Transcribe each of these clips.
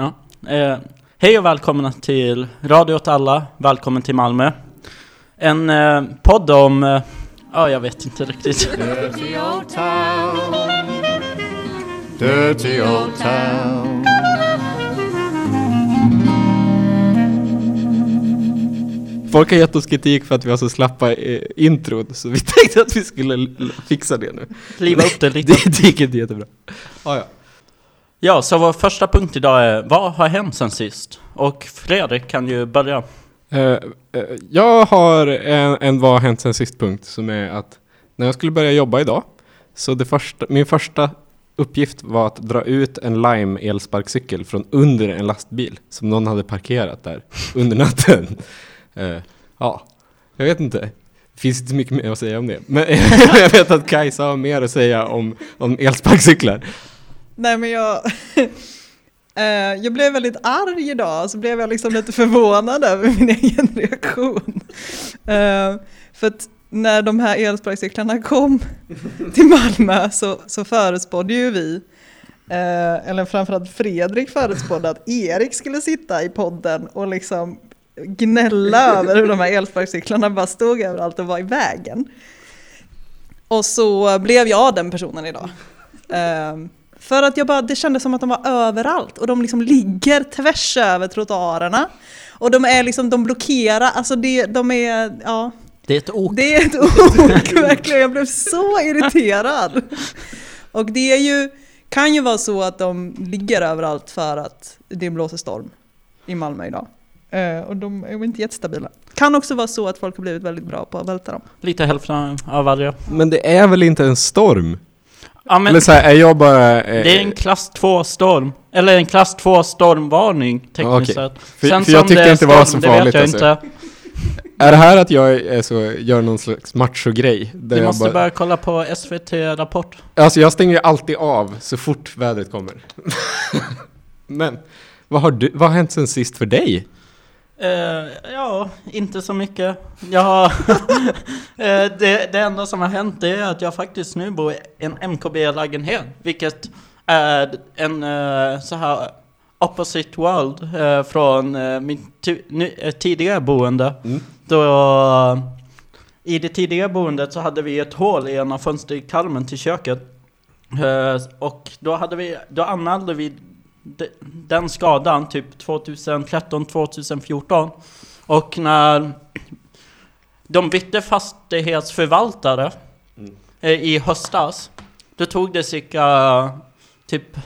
Ja. Eh, hej och välkomna till Radio åt alla. Välkommen till Malmö. En eh, podd om... Eh, ja, jag vet inte riktigt. Dirty old town. Dirty old town. Folk har gett oss kritik för att vi har så slappa eh, intron, så vi tänkte att vi skulle fixa det nu. Liva upp det lite. Det, det gick inte jättebra. Ah, ja. Ja, så vår första punkt idag är Vad har hänt sen sist? Och Fredrik kan ju börja. Uh, uh, jag har en, en vad har hänt sen sist punkt som är att när jag skulle börja jobba idag så det första, min första uppgift var att dra ut en Lime elsparkcykel från under en lastbil som någon hade parkerat där under natten. Uh, ja, jag vet inte. Det finns inte mycket mer att säga om det. Men jag vet att Kajsa har mer att säga om, om elsparkcyklar. Nej men jag, eh, jag blev väldigt arg idag, så blev jag liksom lite förvånad över min egen reaktion. Eh, för att när de här elsparkcyklarna kom till Malmö så, så förutspådde ju vi, eh, eller framförallt Fredrik förutspådde att Erik skulle sitta i podden och liksom gnälla över hur de här elsparkcyklarna bara stod överallt och var i vägen. Och så blev jag den personen idag. Eh, för att jag bara, det kändes som att de var överallt och de liksom ligger tvärs över trottoarerna. Och de är liksom, de blockerar, alltså det, de är, ja, Det är ett ok. det är ett ok verkligen. Jag blev så irriterad. Och det är ju, kan ju vara så att de ligger överallt för att det blåser storm i Malmö idag. Eh, och de är inte jättestabila. Kan också vara så att folk har blivit väldigt bra på att välta dem. Lite hälften av varje. Men det är väl inte en storm? Ja, men Eller så här, är jag bara... eh, det är en klass 2 storm. Eller en klass 2 stormvarning tekniskt Ja, okej. sett. För- Sen för jag tyckte det inte det var så farligt, alltså. inte. Är det här att jag är så, gör någon slags macho-grej? Du måste bara- börja kolla på SVT Rapport. Alltså jag stänger ju alltid av så fort vädret kommer. Men, vad har, du, vad har hänt sen sist för dig? Eh, ja, inte så mycket. Jag har eh, det, det enda som har hänt är att jag faktiskt nu bor i en MKB-lägenhet. Vilket är en eh, så här opposite world från uh, eh, tidigare boende. Mm. Då, I det tidigare boendet så hade vi ett hål i en av fönsterkarmen till köket. Och då, hade vi, då anmälde vi den skadan typ 2013-2014. Och när de bytte fastighetsförvaltare eh, i höstas, då tog det cirka typ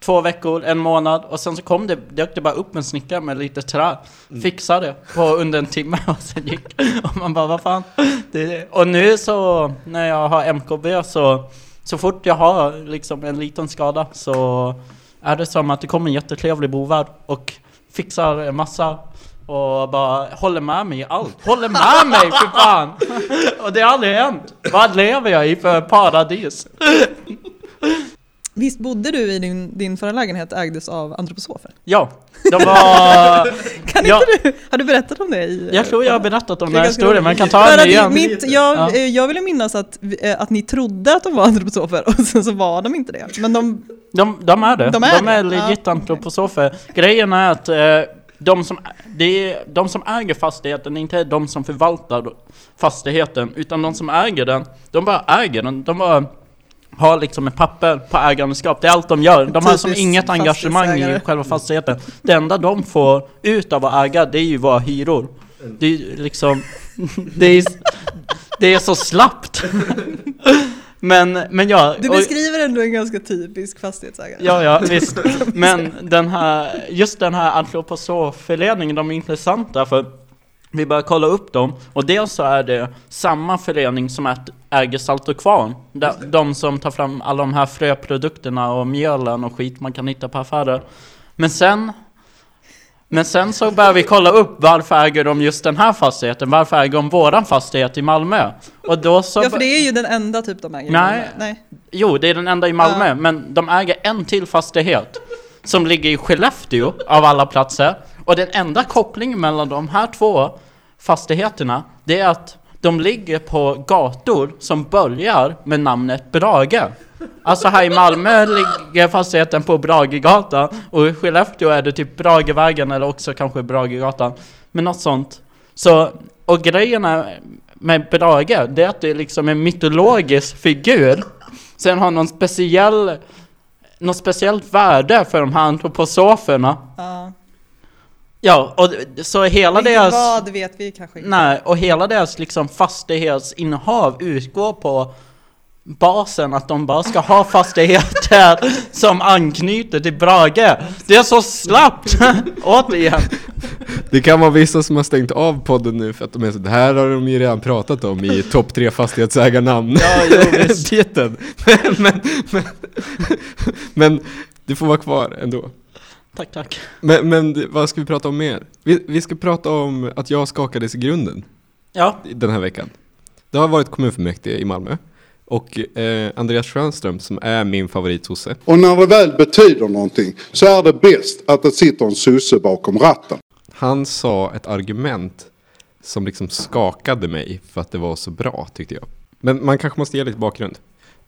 två veckor, en månad och sen så kom det, dök det bara upp en snickare med lite trä, fixade det på under en timme och sen gick och man bara vad fan. Det, och nu så när jag har MKB så, så fort jag har liksom en liten skada så är det som att det kommer en jättetrevlig bovärd och fixar en massa och bara håller med mig i allt. Håller med mig för fan! Och det har aldrig hänt. Vad lever jag i för paradis? Visst bodde du i din, din förra lägenhet ägdes av antroposofer? Ja, de var... Kan Ja. inte du, har du berättat om det i... Jag tror jag har berättat om är den här historien, men jag kan ta den igen. Mitt, jag, Ja. eh, jag ville minnas att, eh, att ni trodde att de var antroposofer och sen så var de inte det. Men de, De, de är det. De De är är, det? legit Ja, antroposofer. Grejen är att eh, de, som, det är, de som äger fastigheten är inte de som förvaltar fastigheten, utan de som äger den, de bara äger den. De bara har liksom ett papper på ägandeskap. Det är allt de gör. De har som inget engagemang i själva fastigheten. Det enda de får ut av att äga, det är ju våra hyror. Det är liksom... Det är, det är så slappt. Men, men ja... du och- beskriver ändå en ganska typisk fastighetsägare. Ja, ja, visst. Men den här, just den här antroposoföreningen, de är intressanta för vi börjar kolla upp dem och dels så är det samma förening som äger Salt och Kvarn. De, de som tar fram alla de här fröprodukterna och mjölen och skit man kan hitta på affärer. Men sen men sen så börjar vi kolla upp varför äger de just den här fastigheten? Varför äger de våran fastighet i Malmö? Och då så Ja, för det är ju den enda typ de äger. i Nej. Malmö. Nej. Jo, det är den enda i Malmö, Ja. men de äger en till fastighet som ligger i Skellefteå av alla platser. Och den enda kopplingen mellan de här två fastigheterna, det är att de ligger på gator som börjar med namnet Brage. Alltså här i Malmö ligger fastigheten på Bragegatan och i Skellefteå är det typ Bragevägen eller också kanske Bragegatan. Men något sånt. Så, och grejen med Brage, det är att det är liksom en mytologisk figur. Sen har någon speciell, något speciellt värde för de här antroposoferna. Uh. Ja, och så hela Riktigt deras... vad vet vi kanske inte. Nej, och hela deras liksom fastighetsinnehav utgår på basen att de bara ska ha fastigheter som anknyter till Brage. Det är så slappt! Återigen. Det kan vara vissa som har stängt av podden nu för att de är så, det här har de ju redan pratat om i topp tre fastighetsägarnamn. Ja, jo, visst. Men, men, men, men du får vara kvar ändå. Tack, tack. Men, men vad ska vi prata om mer? Vi, vi ska prata om att jag skakades i grunden Ja, den här veckan. Det har varit kommunfullmäktige i Malmö och eh, Andreas Schönström som är min favoritsosse. Och när det väl betyder någonting så är det bäst att det sitter en sosse bakom ratten. Han sa ett argument som liksom skakade mig för att det var så bra tyckte jag. Men man kanske måste ge lite bakgrund.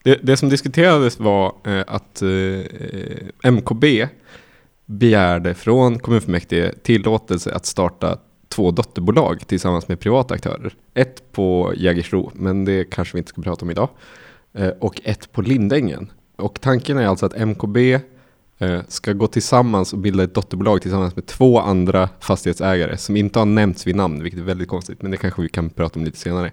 Det, det som diskuterades var eh, att eh, MKB begärde från kommunfullmäktige tillåtelse att starta två dotterbolag tillsammans med privata aktörer. Ett på Jägersro, men det kanske vi inte ska prata om idag. Eh, och ett på Lindängen. Och tanken är alltså att MKB eh, ska gå tillsammans och bilda ett dotterbolag tillsammans med två andra fastighetsägare som inte har nämnts vid namn, vilket är väldigt konstigt, men det kanske vi kan prata om lite senare.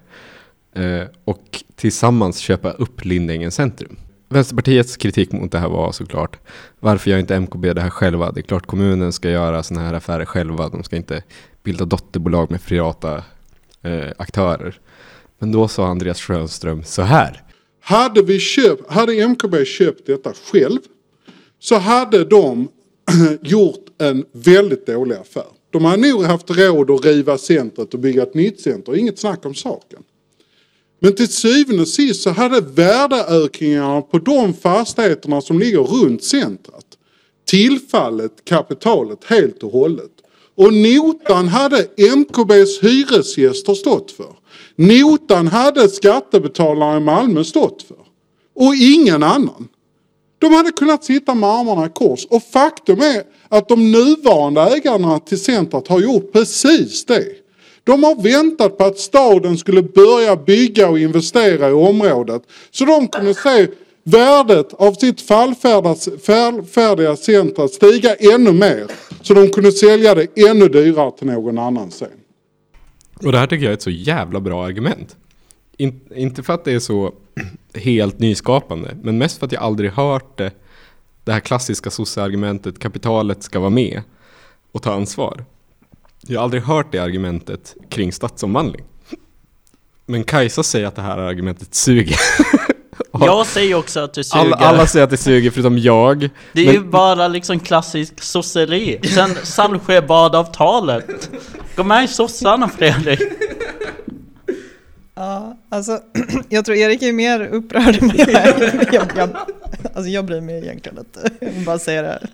Eh, och tillsammans köpa upp Lindängen centrum. Vänsterpartiets kritik mot det här var såklart varför gör inte MKB det här själva? Det är klart kommunen ska göra sådana här affärer själva. De ska inte bilda dotterbolag med privata eh, aktörer. Men då sa Andreas Schönström så här. Hade, vi köpt, hade MKB köpt detta själv så hade de gjort en väldigt dålig affär. De hade nog haft råd att riva centret och bygga ett nytt center, inget snack om saken. Men till syvende och sist så hade värdeökningarna på de fastigheterna som ligger runt centret tillfallit kapitalet helt och hållet. Och notan hade MKBs hyresgäster stått för. Notan hade skattebetalarna i Malmö stått för. Och ingen annan. De hade kunnat sitta med armarna i kors. Och faktum är att de nuvarande ägarna till centret har gjort precis det. De har väntat på att staden skulle börja bygga och investera i området. Så de kunde se värdet av sitt fallfärdiga centra stiga ännu mer. Så de kunde sälja det ännu dyrare till någon annan sen. Och det här tycker jag är ett så jävla bra argument. In, inte för att det är så helt nyskapande, men mest för att jag aldrig hört det, det här klassiska sosseargumentet. kapitalet ska vara med och ta ansvar. Jag har aldrig hört det argumentet kring stadsomvandling. Men Kajsa säger att det här argumentet suger. jag säger också att det suger. Alla, alla säger att det suger förutom jag. det är men- ju bara liksom klassisk sosseri. Sen Saltsjöbadavtalet. Gå med i sossarna Fredrik. Ja, alltså jag tror Erik är mer upprörd än jag är. Jag, jag, alltså jag bryr mig egentligen inte. Jag bara säga det.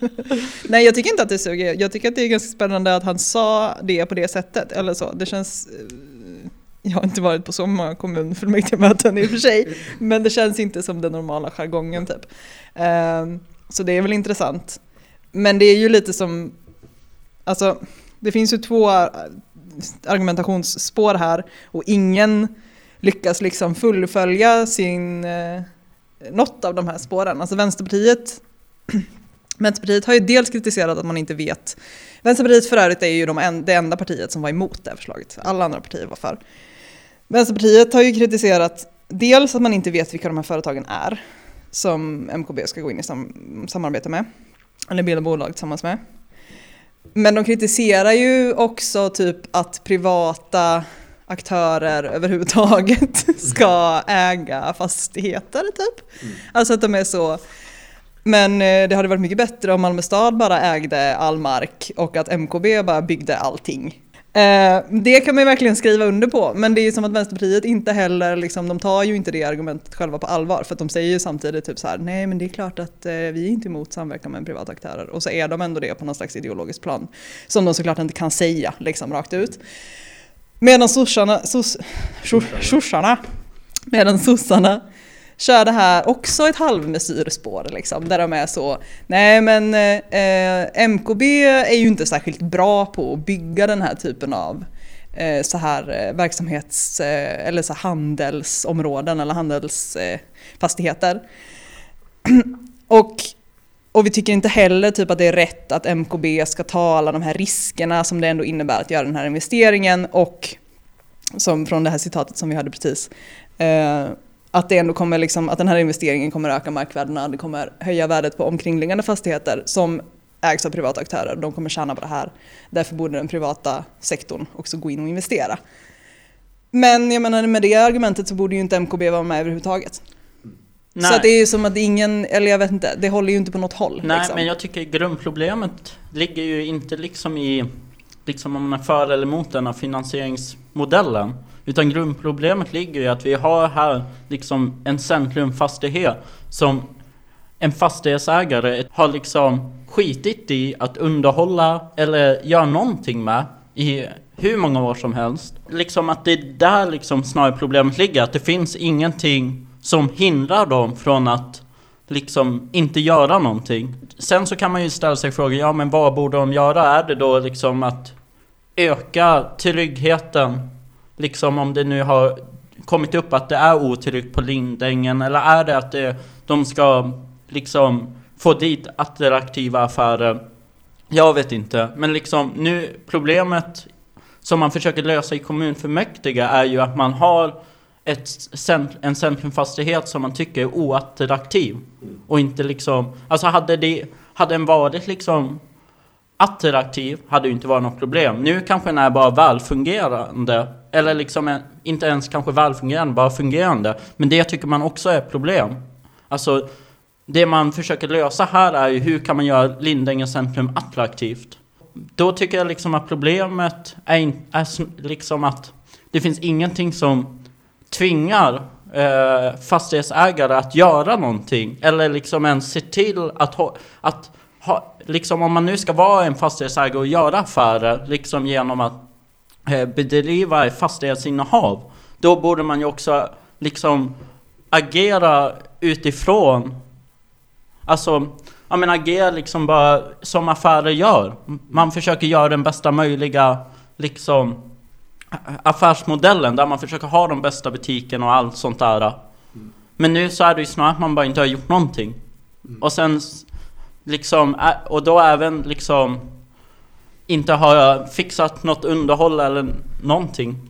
Nej, jag tycker inte att det suger. Jag tycker att det är ganska spännande att han sa det på det sättet. Eller så. Det känns... eh, Jag har inte varit på så många kommunfullmäktigemöten i och för sig. Men det känns inte som den normala jargongen typ. Ehm, Så det är väl intressant. Men det är ju lite som... Alltså, det finns ju två argumentationsspår här och ingen lyckas liksom fullfölja sin, eh, något av de här spåren. Alltså Vänsterpartiet, Vänsterpartiet har ju dels kritiserat att man inte vet. Vänsterpartiet för övrigt är ju de en, det enda partiet som var emot det här förslaget. Alla andra partier var för. Vänsterpartiet har ju kritiserat dels att man inte vet vilka de här företagen är som MKB ska gå in i sam, samarbete med. Eller bilda bolag tillsammans med. Men de kritiserar ju också typ att privata aktörer överhuvudtaget ska äga fastigheter typ. Alltså att de är så men eh, det hade varit mycket bättre om Malmö stad bara ägde all mark och att MKB bara byggde allting. Eh, det kan man ju verkligen skriva under på, men det är ju som att Vänsterpartiet inte heller, liksom, de tar ju inte det argumentet själva på allvar, för att de säger ju samtidigt typ så här, nej men det är klart att eh, vi är inte emot samverkan med privata aktörer, och så är de ändå det på någon slags ideologisk plan, som de såklart inte kan säga liksom rakt ut. Medan sossarna, sos, sossarna, medan sossarna kör det här också ett halvmesyrspår liksom, där de är så, nej men eh, MKB är ju inte särskilt bra på att bygga den här typen av eh, så här eh, verksamhets eh, eller så handelsområden eller handelsfastigheter. och, och vi tycker inte heller typ att det är rätt att MKB ska ta alla de här riskerna som det ändå innebär att göra den här investeringen och som från det här citatet som vi hörde precis, eh, att det ändå kommer liksom, att den här investeringen kommer öka markvärdena, det kommer höja värdet på omkringliggande fastigheter som ägs av privata aktörer. De kommer tjäna på det här. Därför borde den privata sektorn också gå in och investera. Men jag menar med det argumentet så borde ju inte MKB vara med överhuvudtaget. Nej. Så det är ju som att ingen, eller jag vet inte, det håller ju inte på något håll. Nej, liksom. men jag tycker grundproblemet ligger ju inte liksom i liksom om man är för eller emot den här finansieringsmodellen. Utan grundproblemet ligger i att vi har här liksom en centrumfastighet som en fastighetsägare har liksom skitit i att underhålla eller göra någonting med i hur många år som helst. Liksom att det är där liksom snarare problemet ligger, att det finns ingenting som hindrar dem från att liksom inte göra någonting. Sen så kan man ju ställa sig frågan, ja men vad borde de göra? Är det då liksom att öka tryggheten? Liksom om det nu har kommit upp att det är otryggt på Lindängen eller är det att det, de ska liksom få dit attraktiva affärer? Jag vet inte, men liksom nu problemet som man försöker lösa i kommunfullmäktige är ju att man har ett cent- en centrumfastighet som man tycker är oattraktiv. Och inte liksom, alltså hade, det, hade den varit liksom attraktiv hade ju inte varit något problem. Nu kanske den är bara välfungerande. Eller liksom en, inte ens kanske välfungerande, bara fungerande. Men det tycker man också är ett problem. Alltså, det man försöker lösa här är ju hur kan man göra Lindängens centrum attraktivt? Då tycker jag liksom att problemet är, in, är liksom att det finns ingenting som tvingar eh, fastighetsägare att göra någonting. Eller liksom ens se till att ha, att ha, liksom om man nu ska vara en fastighetsägare och göra affärer liksom genom att eh, bedriva ett fastighetsinnehav. Då borde man ju också liksom agera utifrån Alltså, ja men agera liksom bara som affärer gör. Man försöker göra den bästa möjliga liksom affärsmodellen där man försöker ha de bästa butikerna och allt sånt där. Men nu så är det ju snarare att man bara inte har gjort någonting. Och sen liksom, och då även liksom inte har fixat något underhåll eller någonting.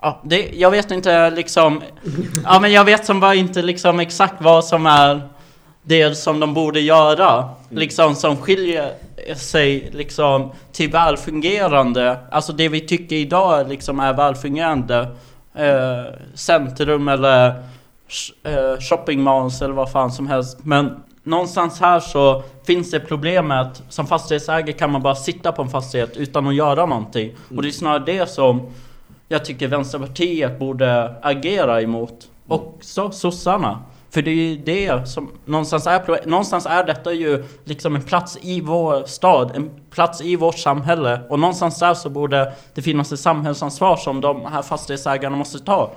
Ja, det, jag vet inte liksom, ja men jag vet som bara inte liksom exakt vad som är det som de borde göra. Liksom som skiljer sig liksom till välfungerande, alltså det vi tycker idag liksom är välfungerande eh, centrum eller eh, shopping malls eller vad fan som helst. Men någonstans här så finns det problemet som fastighetsägare kan man bara sitta på en fastighet utan att göra någonting. Och det är snarare det som jag tycker Vänsterpartiet borde agera emot. Och så sossarna. För det är ju det som någonstans är Någonstans är detta ju liksom en plats i vår stad, en plats i vårt samhälle. Och någonstans där så borde det finnas ett samhällsansvar som de här fastighetsägarna måste ta.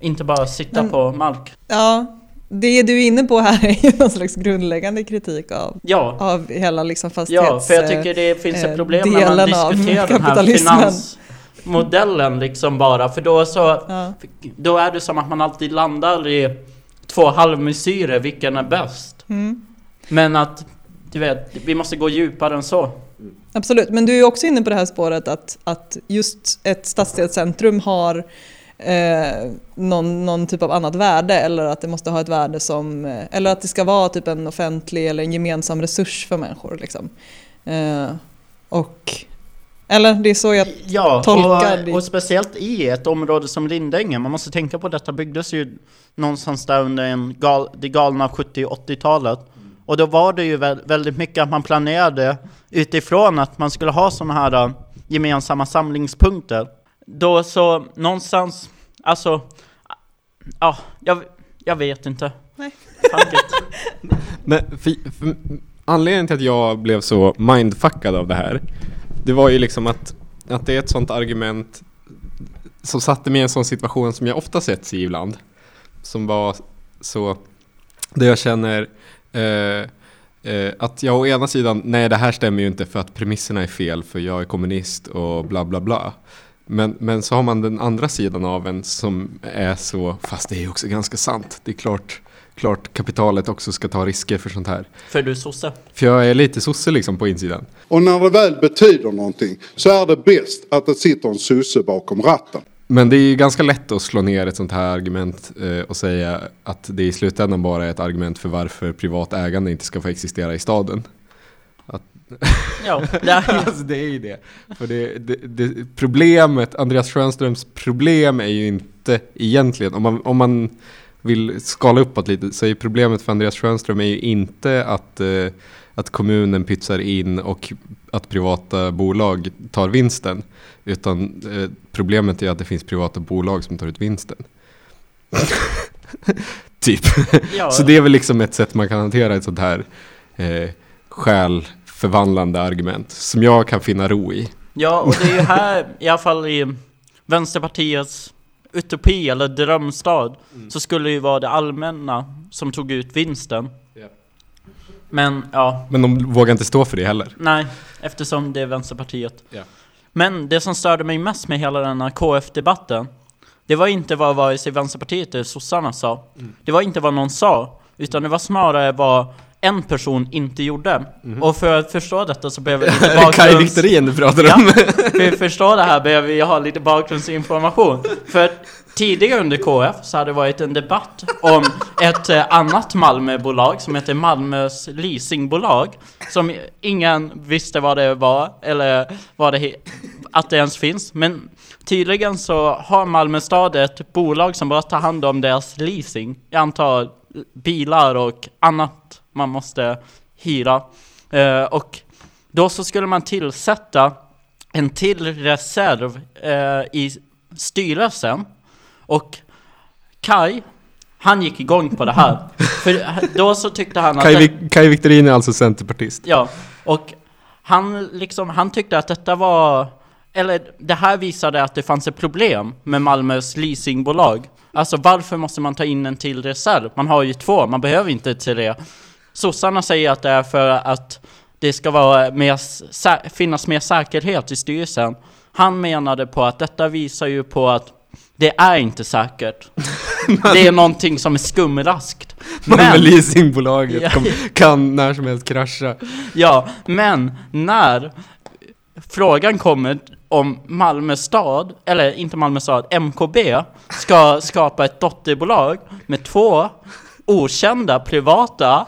Inte bara sitta Men- på mark. Ja, det du är inne på här är ju någon slags grundläggande kritik av, Ja, av hela liksom fastighets... ja, för jag tycker det finns eh, ett problem när man av diskuterar den här kapitalismen. Finansmodellen liksom bara. För då så Ja. Då är det som att man alltid landar i två halvmesyrer, vilken är bäst? Mm. Men att, du vet, vi måste gå djupare än så. Absolut, men du är också inne på det här spåret att, att just ett stadsdelscentrum har eh, någon, någon typ av annat värde eller att det måste ha ett värde som, eh, eller att det ska vara typ en offentlig eller en gemensam resurs för människor. Liksom. Eh, och, eller det är så jag Ja, Tolkar och, ditt- och speciellt i ett område som Lindängen. Man måste tänka på att detta byggdes ju någonstans där under en gal, det galna 70 80-talet. Och då var det ju vä- väldigt mycket att man planerade utifrån att man skulle ha sådana här äh, gemensamma samlingspunkter. Då så någonstans, alltså, ja, jag, jag vet inte. Nej. Men för, för, anledningen till att jag blev så mindfuckad av det här, det var ju liksom att, att det är ett sånt argument som satte mig i en sån situation som jag ofta sett i ibland. som var så, där jag känner eh, eh, att jag å ena sidan, nej det här stämmer ju inte för att premisserna är fel för jag är kommunist och bla bla bla. Men, men så har man den andra sidan av en som är så, fast det är ju också ganska sant. Det är klart, klart kapitalet också ska ta risker för sånt här. För du är sosse. För jag är lite sosse liksom på insidan. Och när det väl betyder någonting så är det bäst att det sitter en sosse bakom ratten. Men det är ju ganska lätt att slå ner ett sånt här argument eh, och säga att det i slutändan bara är ett argument för varför privat ägande inte ska få existera i staden. Ja, det är, Alltså det är ju det. För det, det, det, problemet, Andreas Schönströms problem är ju inte egentligen, om man, om man vill skala uppåt lite, så är problemet för Andreas Schönström är ju inte att, eh, att kommunen pytsar in och att privata bolag tar vinsten. Utan eh, problemet är att det finns privata bolag som tar ut vinsten. typ. ja, Så det är väl liksom ett sätt man kan hantera ett sånt här eh, själförvandlande argument som jag kan finna ro i. ja, och det är ju här, i alla fall i Vänsterpartiets utopi eller drömstad, så skulle det ju vara det allmänna som tog ut vinsten. Ja. Men ja, Men de vågar inte stå för det heller. nej, eftersom det är Vänsterpartiet. Ja. Men det som störde mig mest med hela den här KF-debatten, det var inte vad vare sig Vänsterpartiet eller sossarna sa. Mm. Det var inte vad någon sa, utan det var snarare vad en person inte gjorde. Och för att förstå detta så behöver vi lite Kaj bakgrunds... Victorin du pratar Ja, om. för att förstå det här behöver vi ha lite bakgrundsinformation. För tidigare under KF så hade det varit en debatt om ett eh, annat Malmöbolag som heter Malmös leasingbolag. Som ingen visste vad det var, eller vad det att det ens finns. Men tydligen så har Malmö stad ett bolag som bara tar hand om deras leasing. Jag antar bilar och annat man måste hyra. Eh, och då så skulle man tillsätta en till reserv eh, i styrelsen. Och Kai, han gick igång på det här. För då så tyckte han att... Det- Vic- Kaj Victorin är alltså centerpartist. Ja, och han liksom, han tyckte att detta var, eller det här visade att det fanns ett problem med Malmös leasingbolag. Alltså varför måste man ta in en till reserv? Man har ju två, man behöver inte tre. Sossarna säger att det är för att det ska vara mer, finnas mer säkerhet i styrelsen. Han menade på att detta visar ju på att det är inte säkert. Det är någonting som är skumraskt. Malmö Men- leasingbolaget Ja. kom, kan när som helst krascha. Ja, men när frågan kommer om Malmö stad, eller inte Malmö stad, MKB ska skapa ett dotterbolag med två okända privata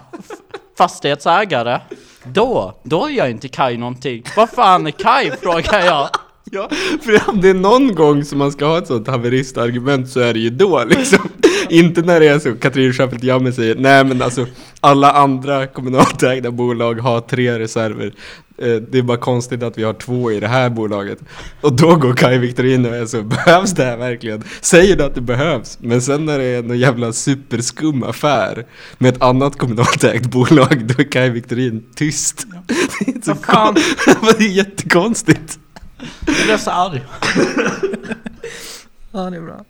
fastighetsägare, då, då gör inte Kai någonting. Vad fan är Kai, frågar jag. Ja, för om det är någon gång som man ska ha ett sånt haveristargument så är det ju då liksom. Inte när det är så Katrin Schaffelt Jamme säger nej men alltså alla andra kommunalt ägda bolag har tre reserver. Eh, Det är bara konstigt att vi har två i det här bolaget. Och då går Kaj Victorin och är så, behövs det här verkligen? Säger du att det behövs? Men sen när det är någon jävla superskum affär med ett annat kommunalt ägt bolag, då är Kaj Victorin tyst. Det är, så kon- det är jättekonstigt. Jag blev så arg. Ja, det är bra.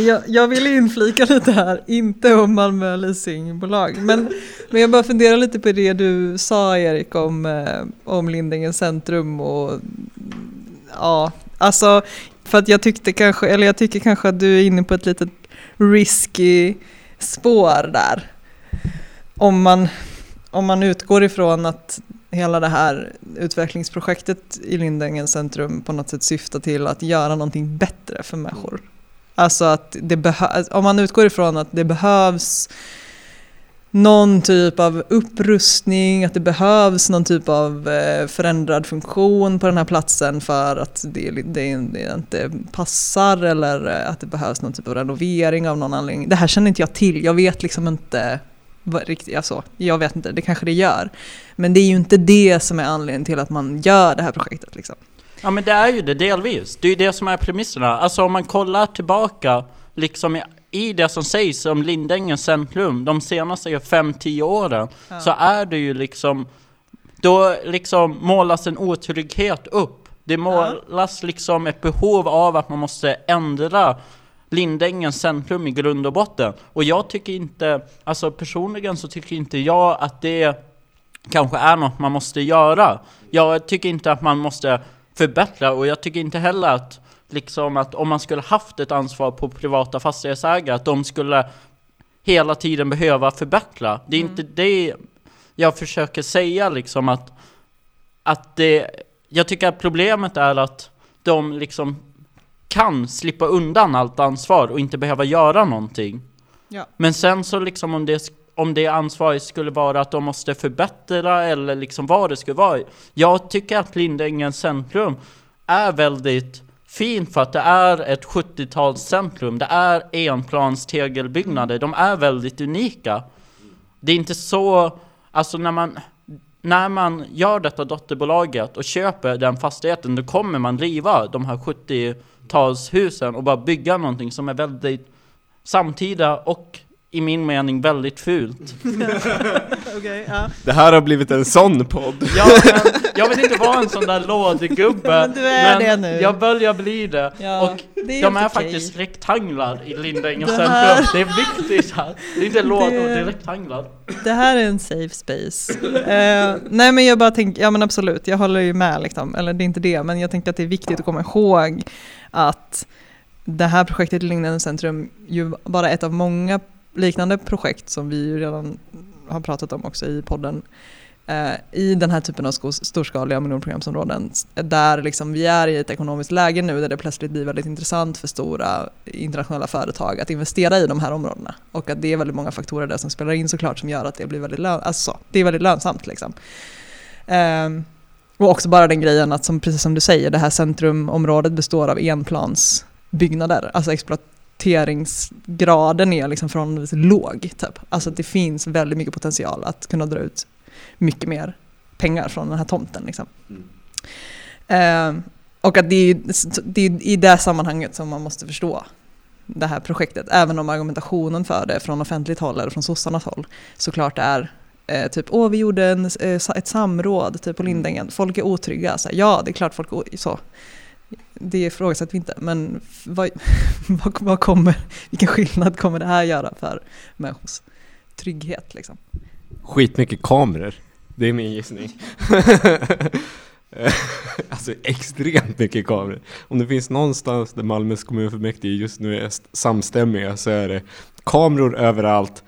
Jag, jag vill inflika lite här, inte om Malmö leasingbolag, men, men jag bara funderar lite på det du sa Erik om, eh, om Lindängens centrum och ja, alltså för att jag tyckte kanske, eller jag tycker kanske att du är inne på ett litet risky spår där. Om man, om man utgår ifrån att hela det här utvecklingsprojektet i Lindängens centrum på något sätt syftar till att göra någonting bättre för människor. Alltså att det behövs, om man utgår ifrån att det behövs någon typ av upprustning, att det behövs någon typ av eh, förändrad funktion på den här platsen för att det, det, det inte passar eller eh, att det behövs någon typ av renovering av någon anledning. Det här känner inte jag till, jag vet liksom inte riktigt, alltså, jag vet inte, det kanske det gör. Men det är ju inte det som är anledningen till att man gör det här projektet liksom. Ja men det är ju det delvis. Det är ju det som är premisserna. Alltså om man kollar tillbaka liksom i, i det som sägs om Lindängens centrum de senaste 5-10 åren Ja. så är det ju liksom då liksom målas en otrygghet upp. Det målas liksom ett behov av att man måste ändra Lindängens centrum i grund och botten. Och jag tycker inte, alltså personligen så tycker inte jag att det kanske är något man måste göra. Jag tycker inte att man måste förbättra och jag tycker inte heller att liksom att om man skulle haft ett ansvar på privata fastighetsägare att de skulle hela tiden behöva förbättra. Det är inte det jag försöker säga liksom att att det, jag tycker att problemet är att de liksom kan slippa undan allt ansvar och inte behöva göra någonting. Ja. Men sen så liksom om det, om det ansvaret skulle vara att de måste förbättra eller liksom vad det skulle vara. Jag tycker att Lindängens centrum är väldigt fint för att det är ett 70-talscentrum. Det är enplans tegelbyggnader. De är väldigt unika. Det är inte så, alltså när man när man gör detta dotterbolaget och köper den fastigheten, då kommer man riva de här 70-talshusen och bara bygga någonting som är väldigt samtida och i min mening väldigt fult. Okej, ja. Det här har blivit en sån podd. Ja, men jag vill inte vara en sån där lådgubbe, Men du är det nu. jag börjar bli det. Ja, och det är de är okej. faktiskt rektanglar i Lindängens Det här- centrum. Det är viktigt här. Det är inte lådor, Det- det är rektanglar. Det här är en safe space. Eh, nej men jag bara tänker, ja men absolut, jag håller ju med liksom. Eller det är inte det, men jag tänker att det är viktigt att komma ihåg att det här projektet i centrum ju bara ett av många liknande projekt som vi ju redan har pratat om också i podden. Eh, I den här typen av storskaliga miljonprogramsområden där liksom vi är i ett ekonomiskt läge nu där det plötsligt blir väldigt intressant för stora internationella företag att investera i de här områdena. Och att det är väldigt många faktorer där som spelar in såklart som gör att det blir väldigt, lön- alltså, det är väldigt lönsamt. Liksom. Ehm, och också bara den grejen att som, precis som du säger, det här centrumområdet består av enplansbyggnader. Alltså exploateringsgraden är liksom förhållandevis låg. Typ. Alltså att det finns väldigt mycket potential att kunna dra ut mycket mer pengar från den här tomten. Liksom. Ehm, och att det är, det är i det sammanhanget som man måste förstå det här projektet. Även om argumentationen för det från offentligt håll eller från sossarnas håll såklart är eh, typ åh vi gjorde en, eh, ett samråd typ på Lindängen, folk är otrygga. Så här, ja det är klart folk är så. Det ifrågasätter vi inte, men vad, vad, vad kommer, vilken skillnad kommer det här göra för människors trygghet liksom? Skitmycket kameror. Det är min gissning. alltså extremt mycket kameror. Om det finns någonstans där Malmös kommunfullmäktige just nu är st- samstämmiga så är det kameror överallt,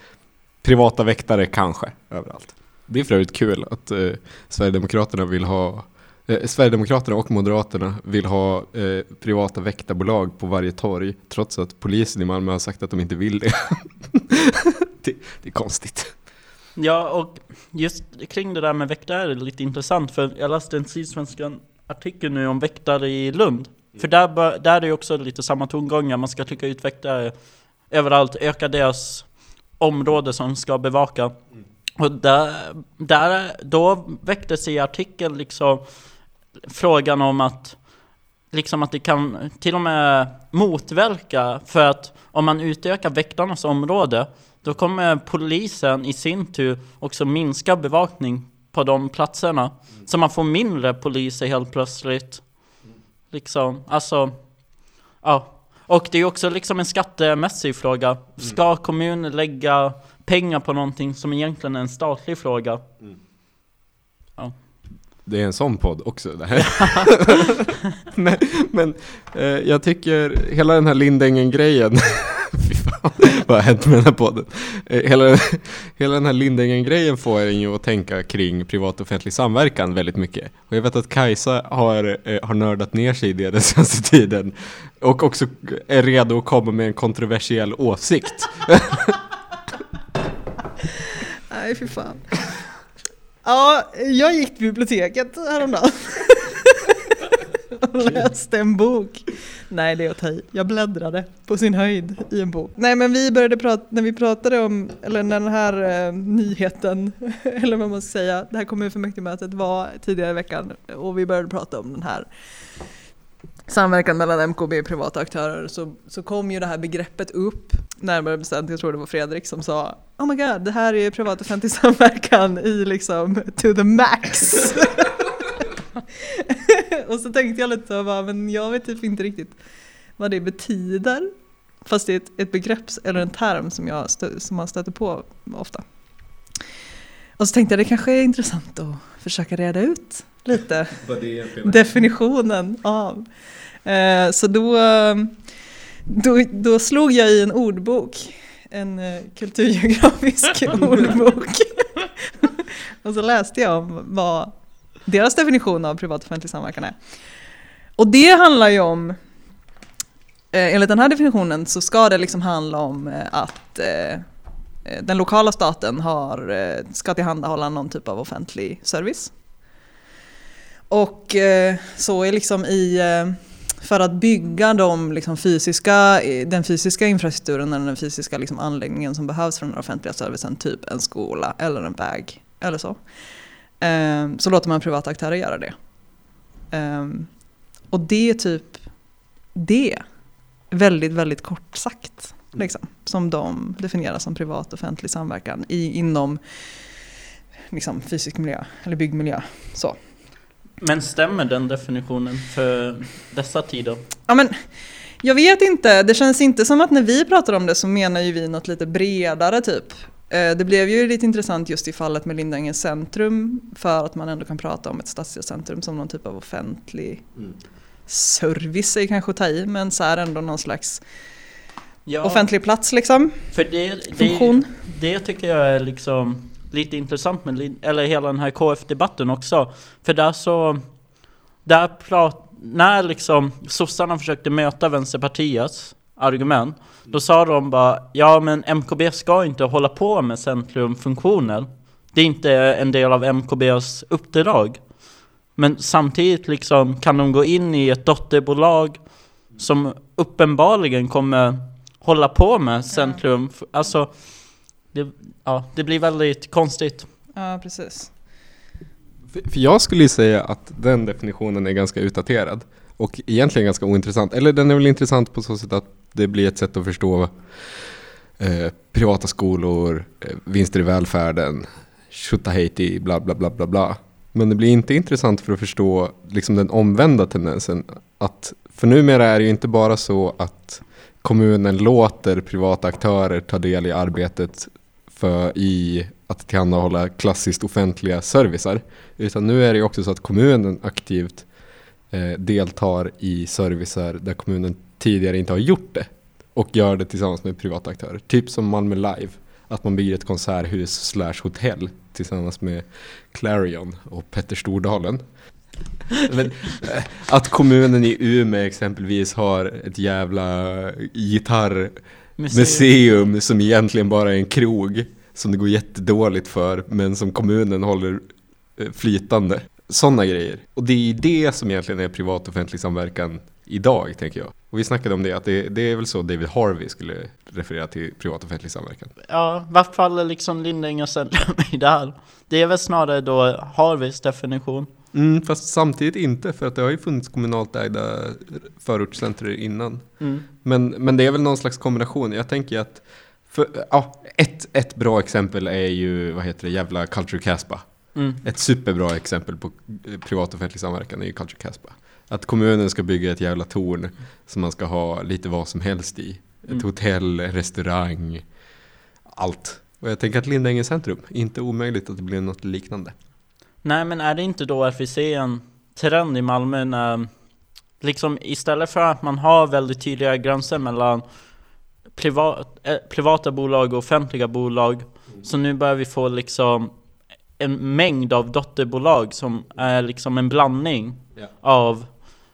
privata väktare kanske överallt. Det är för övrigt kul att eh, Sverigedemokraterna vill ha eh, Sverigedemokraterna och Moderaterna vill ha eh, privata väktarbolag på varje torg trots att polisen i Malmö har sagt att de inte vill det. det, det är konstigt. Ja, och just kring det där med väktare är det lite intressant för jag läste en Sydsvenskan artikel nu om väktare i Lund. För där, bör- där är det också lite samma tongångar, man ska trycka ut väktare överallt, öka deras område som ska bevaka. Och där, där, då väcktes i artikeln liksom frågan om att liksom att det kan till och med motverka för att om man utökar väktarnas område då kommer polisen i sin tur också minska bevakning på de platserna. Så man får mindre poliser helt plötsligt. Liksom, alltså, ja. Och det är också liksom en skattemässig fråga. Ska kommunen lägga pengar på någonting som egentligen är en statlig fråga? Det är en sån podd också det här. men men eh, jag tycker hela den här Lindängen-grejen Fy fan, vad har hänt med den här podden? Eh, hela, hela den här Lindängen-grejen får en ju att tänka kring privat och offentlig samverkan väldigt mycket. Och jag vet att Kajsa har, eh, har nördat ner sig i det den senaste tiden. Och också är redo att komma med en kontroversiell åsikt. Nej, fy fan. Ja, jag gick till biblioteket häromdagen. Och läste en bok. Nej, det är att ta i. Jag bläddrade på sin höjd i en bok. Nej, men vi började prata, när vi pratade om, eller när den här eh, nyheten, eller vad man ska säga, det här kommunfullmäktigemötet var tidigare i veckan och vi började prata om den här samverkan mellan MKB och privata aktörer så, så kom ju det här begreppet upp, närmare bestämt, jag tror det var Fredrik som sa Oh my god, det här är ju privat offentlig samverkan i liksom to the max. och så tänkte jag lite så bara, men jag vet typ inte riktigt vad det betyder. Fast det är ett, ett begrepp eller en term som, jag stö, som man stöter på ofta. Och så tänkte jag det kanske är intressant att försöka reda ut lite definitionen av. Eh, så då, då, då slog jag i en ordbok, en eh, kulturgeografisk ordbok. och så läste jag om vad deras definition av privat offentlig samverkan är. Och det handlar ju om, eh, enligt den här definitionen så ska det liksom handla om att eh, Eh, den lokala staten har, eh, ska tillhandahålla någon typ av offentlig service. Och eh, så är liksom i, för att bygga de liksom fysiska, den fysiska infrastrukturen eller den fysiska liksom anläggningen som behövs för den offentliga servicen, typ en skola eller en väg eller så, så låter man privata aktörer göra det. Och det är typ det, väldigt, väldigt kort sagt, liksom, som de definierar som privat offentlig samverkan i, inom liksom, fysisk miljö eller byggmiljö. Så. Men stämmer den definitionen för dessa tider? Ja, men, jag vet inte, det känns inte som att när vi pratar om det så menar ju vi något lite bredare typ. Eh, Det blev ju lite intressant just i fallet med Lindängens centrum för att man ändå kan prata om ett stadsdelscentrum som någon typ av offentlig service är kanske att ta i, men så är ändå någon slags Ja, offentlig plats liksom, för det, det, funktion. det tycker jag är liksom lite intressant med eller hela den här KF-debatten också. För där så, där prat, när liksom sossarna försökte möta Vänsterpartiets argument, då sa de bara ja men MKB ska inte hålla på med centrumfunktioner. Det är inte en del av MKBs uppdrag. Men samtidigt liksom kan de gå in i ett dotterbolag som uppenbarligen kommer hålla på med centrum. Alltså, det, ja, det blir väldigt konstigt. Ja, precis. För för jag skulle ju säga att den definitionen är ganska utdaterad och egentligen ganska ointressant. Eller den är väl intressant på så sätt att det blir ett sätt att förstå eh, privata skolor, eh, vinster i välfärden, Tjotahejti, bla bla bla bla bla. Men det blir inte intressant för att förstå liksom den omvända tendensen. Att, för numera är det ju inte bara så att kommunen låter privata aktörer ta del i arbetet för i att tillhandahålla klassiskt offentliga servicer. Utan nu är det ju också så att kommunen aktivt eh, deltar i servicer där kommunen tidigare inte har gjort det. Och gör det tillsammans med privata aktörer. Typ som Malmö Live. Att man bygger ett konserthus slash hotell tillsammans med Clarion och Petter Stordalen. Men, eh, att kommunen i Umeå exempelvis har ett jävla gitarrmuseum som egentligen bara är en krog som det går jättedåligt för men som kommunen håller eh, flytande. Sådana grejer. Och det är ju det som egentligen är privat offentlig samverkan idag, tänker jag. Och vi snackade om det, att det, det är väl så David Harvey skulle referera till privat offentlig samverkan. Ja, varför faller liksom Lindängen centrum i det här? Det är väl snarare då Harveys definition. Mm, fast samtidigt inte, för att det har ju funnits kommunalt ägda förortscenter innan. Mm. Men, men det är väl någon slags kombination. Jag tänker att, för, ja, ett, ett bra exempel är ju, vad heter det, jävla Culture Caspa. Mm. Ett superbra exempel på eh, privat offentlig samverkan är ju Culture Caspa. Att kommunen ska bygga ett jävla torn som man ska ha lite vad som helst i. Ett Mm. hotell, restaurang, allt. Och jag tänker att Lindängen centrum, inte omöjligt att det blir något liknande. Nej, men är det inte då att vi ser en trend i Malmö när liksom istället för att man har väldigt tydliga gränser mellan privat, eh, privata bolag och offentliga bolag så nu börjar vi få liksom en mängd av dotterbolag som är liksom en blandning Ja. av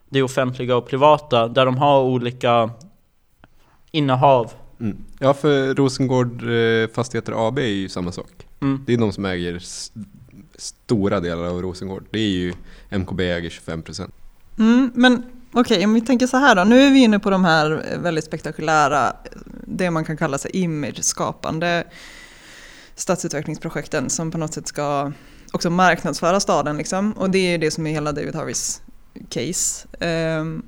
det offentliga och privata där de har olika innehav. Mm. Ja, för Rosengård eh, Fastigheter AB är ju samma sak. Mm. Det är de som äger stora delar av Rosengård. Det är ju MKB äger 25%. Mm, men okej, om vi tänker så här då. Nu är vi inne på de här eh, väldigt spektakulära, eh, det man kan kalla sig image-skapande stadsutvecklingsprojekten som på något sätt ska också marknadsföra staden. Liksom. Och det är ju det som är hela David Harveys case. Um,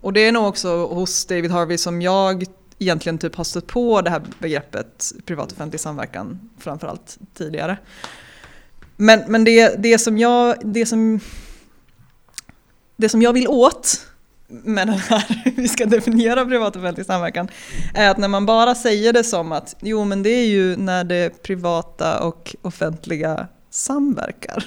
och det är nog också hos David Harvey som jag egentligen typ har stött på det här begreppet privat offentlig samverkan framförallt tidigare. Men, men det, det, som jag, det, som, det som jag vill åt med den här, vi ska definiera privat och offentlig samverkan, är att när man bara säger det som att jo men det är ju när det privata och offentliga samverkar.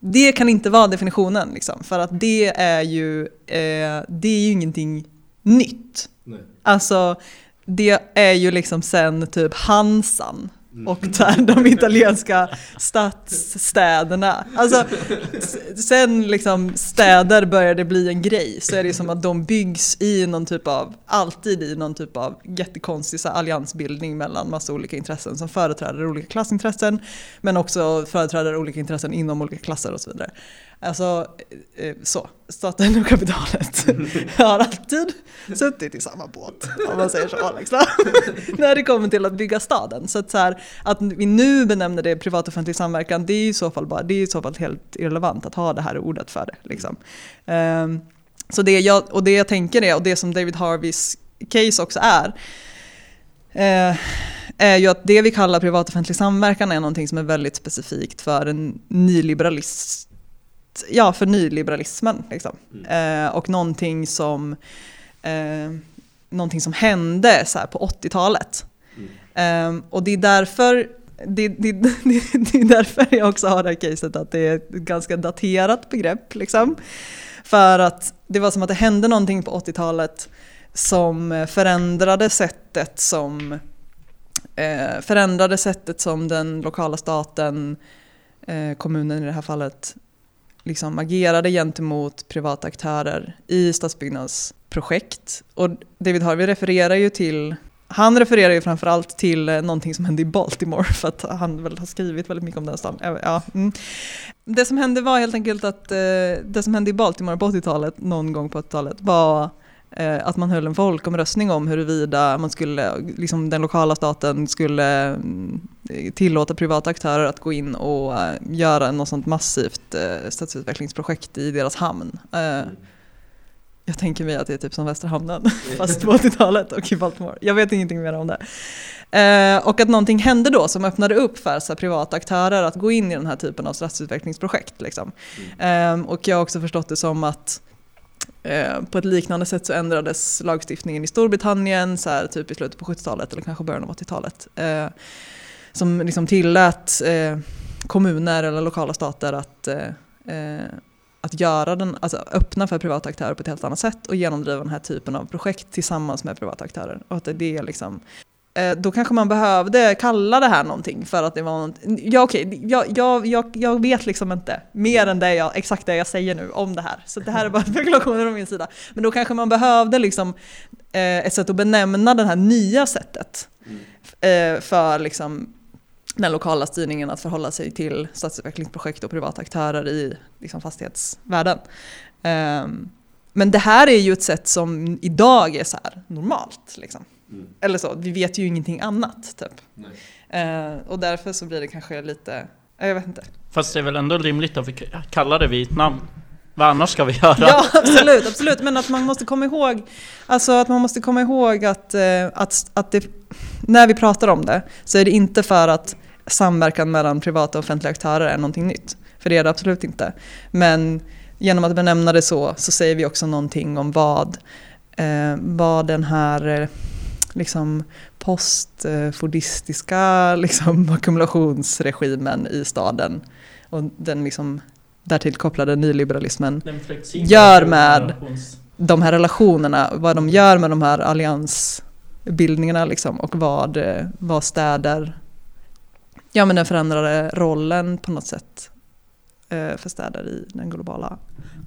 Det kan inte vara definitionen liksom, för att det är ju, eh, det är ju ingenting nytt. Alltså det är ju liksom sen typ Hansan Mm. och där de italienska stadsstäderna. Alltså sen liksom städer började bli en grej så är det som att de byggs i någon typ av, alltid i någon typ av jättekonstig alliansbildning mellan massa olika intressen som företräder olika klassintressen men också företräder olika intressen inom olika klasser och så vidare. Alltså eh, så, staten och kapitalet har alltid suttit i samma båt om man säger så liksom. När det kommer till att bygga staden. Så att, så här, att vi nu benämner det privat offentlig samverkan det är i så fall, bara, det är i så fall helt irrelevant att ha det här ordet för det. Liksom. Ehm, så det jag, och det jag tänker är, och det som David Harveys case också är, eh, är ju att det vi kallar privat offentlig samverkan är någonting som är väldigt specifikt för en ja, för nyliberalismen. Liksom. Eh, och någonting som, eh, någonting som hände så på 80-talet. Eh, och det är därför det, det, det, det är därför jag också har det här caset att det är ett ganska daterat begrepp. Liksom. För att det var som att det hände någonting på 80-talet som förändrade sättet som eh, förändrade sättet som den lokala staten, eh, kommunen i det här fallet, liksom agerade gentemot privata aktörer i stadsbyggnadsprojekt. Och David Harvey refererar ju till han refererar ju framförallt till eh, någonting som hände i Baltimore för att han väl har skrivit väldigt mycket om den stan. Ja, mm. Det som hände var helt enkelt att eh, det som hände i Baltimore på 80-talet, någon gång på 80-talet, var att man höll en folkomröstning om huruvida man skulle, liksom den lokala staten skulle mm, tillåta privata aktörer att gå in och eh, göra något sånt massivt eh, stadsutvecklingsprojekt i deras hamn. Eh, jag tänker mig att det är typ som Västra hamnen, fast på 80-talet och i Baltimore. Jag vet ingenting mer om det. Eh, och att någonting hände då som öppnade upp för så privata aktörer att gå in i den här typen av stadsutvecklingsprojekt. Liksom. Eh, och jag har också förstått det som att eh, på ett liknande sätt så ändrades lagstiftningen i Storbritannien så här, typ i slutet på 70-talet eller kanske början av 80-talet. Eh, som liksom tillät eh, kommuner eller lokala stater att eh, eh, att göra den, alltså öppna för privata aktörer på ett helt annat sätt och genomdriva den här typen av projekt tillsammans med privata aktörer. Och att det är liksom, Eh, då kanske man behövde kalla det här någonting för att det var något, ja okej, jag, jag, jag, jag vet liksom inte mer än det jag, exakt det jag säger nu om det här. Så det här är bara spekulationer från min sida. Men då kanske man behövde liksom eh, ett sätt att benämna det här nya sättet eh, för liksom den lokala styrningen att förhålla sig till stadsutvecklingsprojekt och privata aktörer i liksom, fastighetsvärlden. Um, men det här är ju ett sätt som idag är så här normalt. Liksom. Eller så, vi vet ju ingenting annat. Typ. Uh, och därför så blir det kanske lite, jag vet inte. Fast det är väl ändå rimligt att vi kallar det vid ett namn? Vad annars ska vi göra? Ja, absolut, absolut. Men att man måste komma ihåg, alltså att man måste komma ihåg att, eh, att, att det, när vi pratar om det så är det inte för att samverkan mellan privata och offentliga aktörer är någonting nytt. För det är det absolut inte. Men genom att benämna det så, så säger vi också någonting om vad, eh, vad den här eh, liksom postfordistiska liksom, ackumulationsregimen i staden. Och den liksom därtill kopplade nyliberalismen Gör med- de här relationerna, vad de gör med de här alliansbildningarna liksom, och vad, eh, vad städer, ja men den förändrade rollen på något sätt för städer i den globala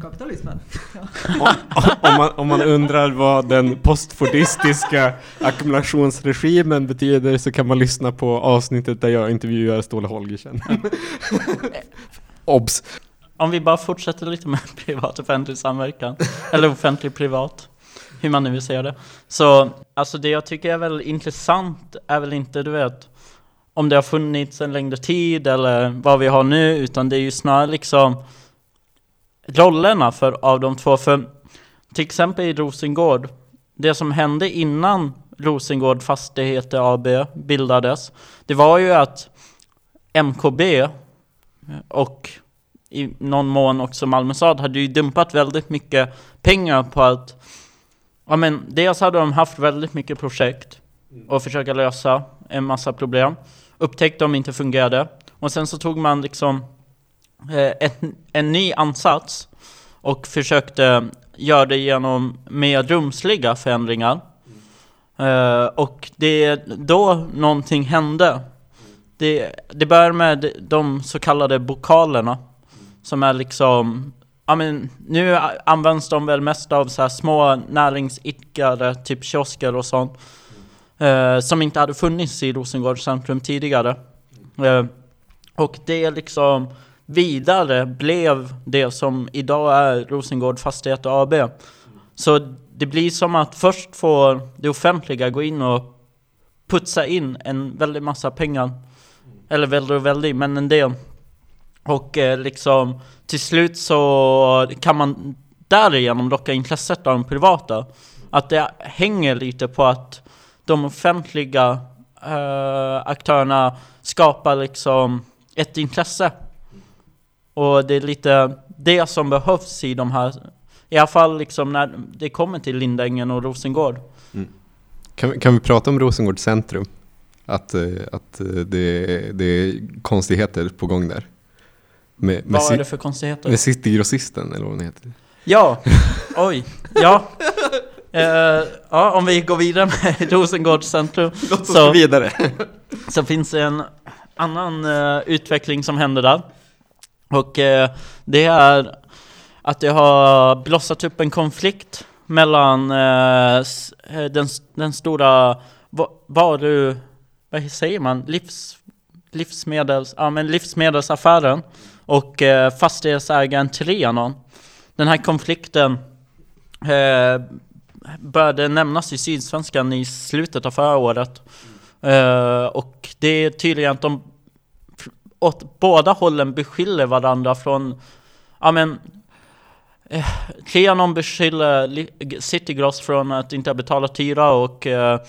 kapitalismen. om, man, om man undrar vad den postfordistiska ackumulationsregimen betyder så kan man lyssna på avsnittet där jag intervjuar Ståle Holgersen. Obs! Om vi bara fortsätter lite med privat offentlig samverkan, eller offentlig privat, hur man nu vill säga det. Så, alltså det jag tycker är väl intressant är väl inte, du vet, om det har funnits en längre tid eller vad vi har nu, utan det är ju snarare liksom rollerna för, av de två. För till exempel i Rosengård, det som hände innan Rosengård Fastigheter AB bildades, det var ju att MKB och i någon mån också Malmö stad hade ju dumpat väldigt mycket pengar på att Ja men dels hade de haft väldigt mycket projekt och försöka lösa en massa problem. Upptäckte de inte fungerade. Och sen så tog man liksom eh, en, en ny ansats och försökte göra det genom mer rumsliga förändringar. Eh, och det är då någonting hände. Det, det börjar med de så kallade bokalerna. Som är liksom, ja men nu används de väl mest av så här små näringsidkare, typ kiosker och sånt. Eh, som inte hade funnits i Rosengård centrum tidigare. Eh, och det liksom vidare blev det som idag är Rosengård Fastigheter AB. Så det blir som att först får det offentliga gå in och putsa in en väldig massa pengar. Eller väldigt och väldigt, men en del. Och eh, liksom till slut så kan man därigenom locka intresset av de privata. Att det hänger lite på att de offentliga eh, aktörerna skapar liksom ett intresse. Och det är lite det som behövs i de här, i alla fall liksom när det kommer till Lindängen och Rosengård. Kan, vi- kan vi prata om Rosengård centrum? Att, eh, att eh, det, det är konstigheter på gång där. Med, med, Vad är det för konstigheter? med Citygrossisten eller vad den heter. Ja, oj, ja. Eh, ja, om vi går vidare med Rosengård centrum Låt Så- gå vidare. så finns det en annan eh, utveckling som händer där. Och eh, det är att det har blossat upp en konflikt mellan eh, eh, den, den stora va- varu... Vad säger man? Livs, livsmedels... Ja men livsmedelsaffären och eh, fastighetsägaren Trianon. Den här konflikten började nämnas i Sydsvenskan i slutet av förra året. Eh, och det är tydligen att de åt båda hållen beskyller varandra från, ja men, eh, Trianon beskyller Citygross från att inte ha betalat hyra och eh,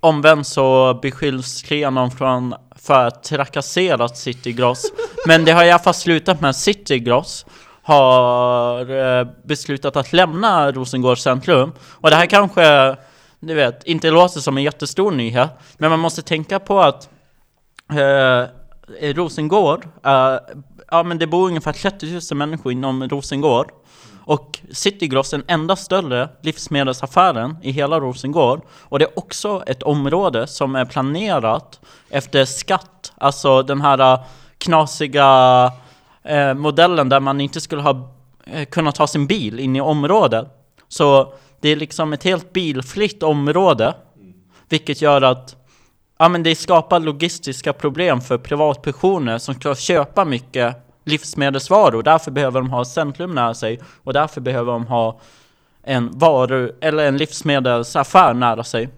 omvänt så beskylls Trianon från för att trakassera Citygross. Men det har i alla fall slutat med Citygross har eh, beslutat att lämna Rosengårds centrum. Och det här kanske, du vet, inte låter som en jättestor nyhet. Men man måste tänka på att eh, Rosengård, eh, ja men det bor ungefär 30 000 människor inom Rosengård. Och Citygross är den enda större livsmedelsaffären i hela Rosengård. Och det är också ett område som är planerat efter skatt. Alltså den här eh, knasiga eh, modellen där man inte skulle ha eh, kunnat ta sin bil in i området. Så det är liksom ett helt bilfritt område. Vilket gör att ja, men det skapar logistiska problem för privatpersoner som ska köpa mycket livsmedelsvaror. Därför behöver de ha centrum nära sig och därför behöver de ha en varu eller en livsmedelsaffär nära sig.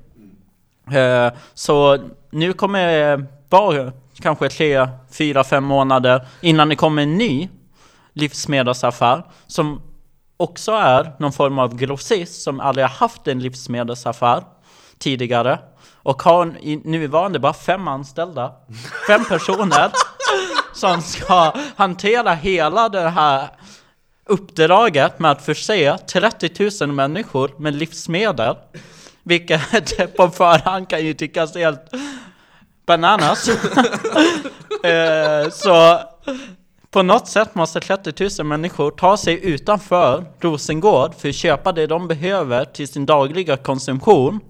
Eh, så nu kommer eh, det kanske tre, fyra, fem månader innan det kommer en ny livsmedelsaffär som också är någon form av grossist som aldrig har haft en livsmedelsaffär tidigare och har i nuvarande bara fem anställda, fem personer som ska hantera hela det här uppdraget med att förse 30 000 människor med livsmedel. Vilket på förhand kan ju tyckas helt bananas. eh, så på något sätt måste 30 000 människor ta sig utanför Rosengård för att köpa det de behöver till sin dagliga konsumtion.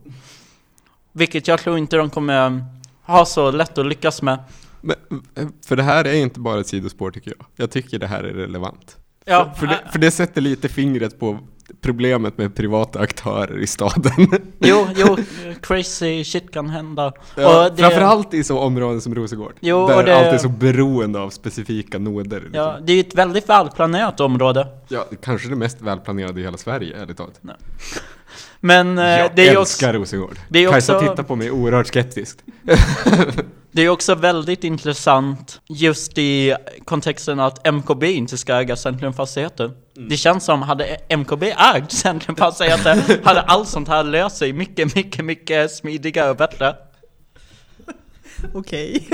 Vilket jag tror inte de kommer ha så lätt att lyckas med. Men, eh, för det här är inte bara ett sidospår tycker jag. Jag tycker det här är relevant. Ja, För, för, det, för det sätter lite fingret på problemet med privata aktörer i staden. Jo, jo, crazy shit kan hända. Ja, och det, Framförallt i så områden som Rosengård. Jo, där det- allt är så beroende av specifika noder. Liksom. Ja, det är ju ett väldigt välplanerat område. Ja, kanske det mest välplanerade i hela Sverige, ärligt talat. Men eh, jag det är älskar också, Rosengård. det är Kajsa också- tittar på mig oerhört skeptiskt. det är också väldigt intressant just i kontexten att MKB inte ska äga Det känns som, hade MKB ägt Centrumfastigheter hade allt sånt här löst sig mycket, mycket, mycket smidigare och bättre. Okej,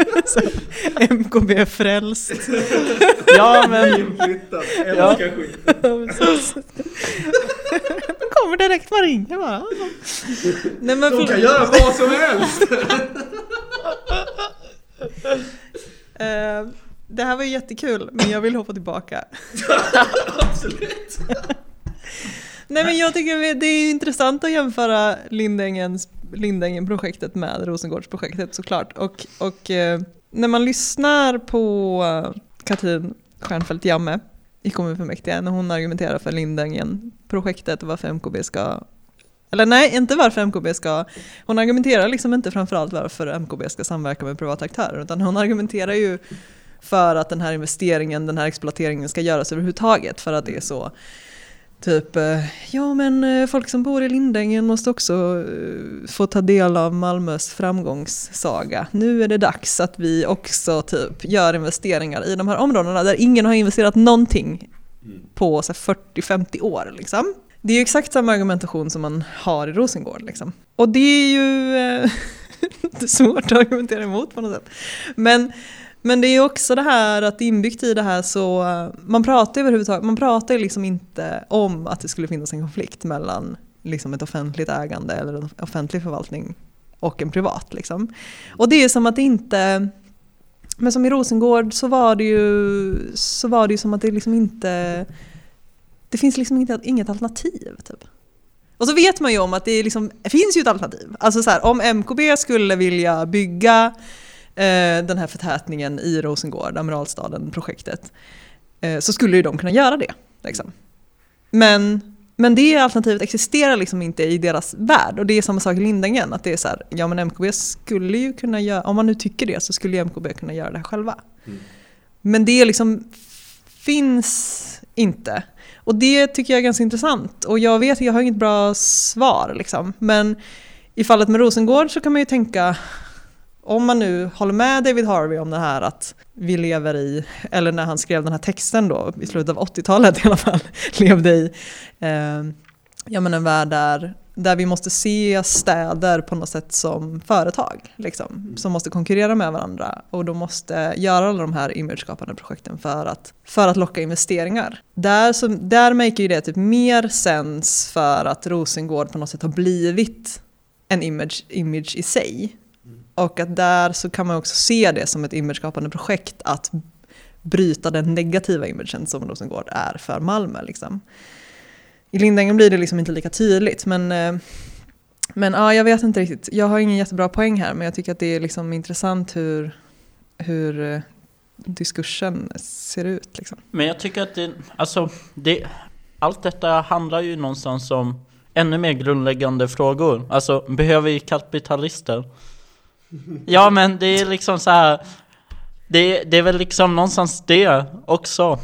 MKB är frälst. Ja men, ja, kommer direkt man ringer bara. Nej, men De kan göra vad som helst! Eh, det här var ju jättekul, men jag vill hoppa tillbaka. Absolut! Nej men jag tycker det är intressant att jämföra Lindängens, Lindängen-projektet med Rosengårdsprojektet såklart. Och, och eh, när man lyssnar på eh, Katrin Stjernfeldt Jamme i kommunfullmäktige när hon argumenterar för Lindängen-projektet och varför MKB ska eller nej, inte varför MKB ska, hon argumenterar liksom inte framförallt varför MKB ska samverka med privata aktörer, utan hon argumenterar ju för att den här investeringen, den här exploateringen ska göras överhuvudtaget, för att det är så Typ, eh, ja men eh, folk som bor i Lindängen måste också eh, få ta del av Malmös framgångssaga. Nu är det dags att vi också typ gör investeringar i de här områdena där ingen har investerat någonting på så här 40-50 år. Liksom. Det är ju exakt samma argumentation som man har i Rosengård. Liksom. Och det är ju svårt att argumentera emot på något sätt. Men, men det är ju också det här att inbyggt i det här så, man pratar överhuvudtaget, man pratar ju liksom inte om att det skulle finnas en konflikt mellan liksom ett offentligt ägande eller en offentlig förvaltning och en privat. Liksom. Och det är som att det inte, men som i Rosengård så var det ju, så var det ju som att det liksom inte, det finns liksom inget, inget alternativ. Typ. Och så vet man ju om att det, liksom, det finns ju ett alternativ. Alltså så här, om MKB skulle vilja bygga den här förtätningen i Rosengård, Amiralstaden-projektet, eh, så skulle ju de kunna göra det. Liksom. Men, men det alternativet existerar liksom inte i deras värld. Och det är samma sak i Lindängen, att det är så här, ja men MKB skulle ju kunna göra, om man nu tycker det så skulle ju MKB kunna göra det här själva. Men det liksom finns inte. Och det tycker jag är ganska intressant. Och jag vet, jag har inget bra svar liksom. Men i fallet med Rosengård så kan man ju tänka, om man nu håller med David Harvey om det här att vi lever i, eller när han skrev den här texten då, i slutet av 80-talet i alla fall, levde i, eh, ja men en värld där, där vi måste se städer på något sätt som företag, liksom, som måste konkurrera med varandra och då måste göra alla de här imageskapande projekten för att, för att locka investeringar. Där, så, där maker ju det typ mer sens för att Rosengård på något sätt har blivit en image, image i sig. Och att där så kan man också se det som ett imageskapande projekt att bryta den negativa imagen som Rosengård är för Malmö. Liksom. I Lindängen blir det liksom inte lika tydligt men, eh, men ja, jag vet inte riktigt. Jag har ingen jättebra poäng här men jag tycker att det är liksom intressant hur, hur eh, diskursen ser ut. Liksom. men jag tycker att det, alltså, det, allt detta handlar ju någonstans om ännu mer grundläggande frågor. Alltså, behöver vi kapitalister? Ja men det är liksom så här. Det, det är väl liksom någonstans det också.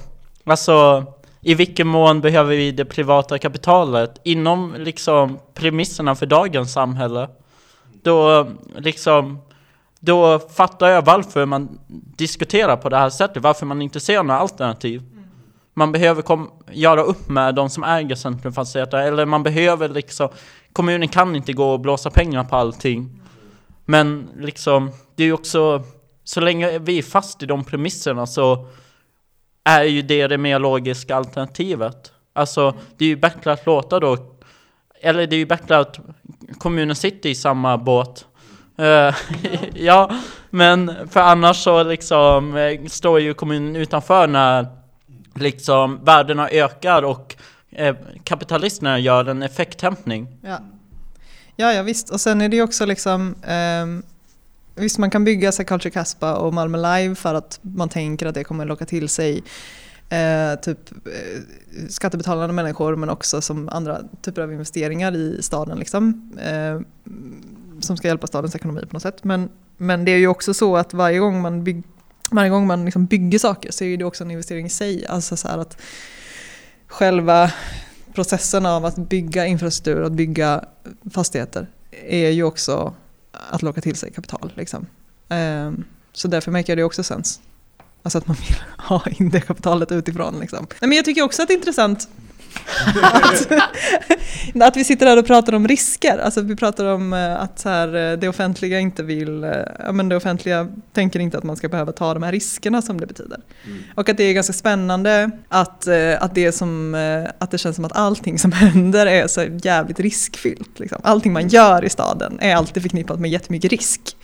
Alltså, i vilken mån behöver vi det privata kapitalet inom liksom premisserna för dagens samhälle? Då liksom, då fattar jag varför man diskuterar på det här sättet, varför man inte ser några alternativ. Man behöver kom, göra upp med de som äger centrumfastigheter, eller man behöver liksom, kommunen kan inte gå och blåsa pengar på allting. Men liksom, det är ju också, så länge vi är fast i de premisserna så är ju det det mer logiska alternativet. Alltså, det är ju bättre att låta då, eller det är ju bättre att kommunen sitter i samma båt. Uh, ja, men för annars så liksom eh, står ju kommunen utanför när liksom värdena ökar och eh, kapitalisterna gör en effekthämtning. Ja ja, ja visst. Och sen är det ju också liksom um, Visst, man kan bygga sig Culture Caspa och Malmö Live för att man tänker att det kommer locka till sig eh, typ eh, skattebetalande människor men också som andra typer av investeringar i staden liksom. Eh, som ska hjälpa stadens ekonomi på något sätt. Men, men det är ju också så att varje gång man, byg, varje gång man liksom bygger saker så är det också en investering i sig. Alltså så här att själva processen av att bygga infrastruktur och att bygga fastigheter är ju också att locka till sig kapital. Liksom. Ehm, så därför märker det också sens. Alltså att man vill ha in det kapitalet utifrån. Liksom. Men jag tycker också att det är intressant att, att vi sitter här och pratar om risker. Alltså vi pratar om eh, att så här, eh, det offentliga inte vill, eh, ja men det offentliga tänker inte att man ska behöva ta de här riskerna som det betyder. Och att det är ganska spännande att, att, det som, att det känns som att allting som händer är så jävligt riskfyllt. Liksom. Allting man gör i staden är alltid förknippat med jättemycket risk.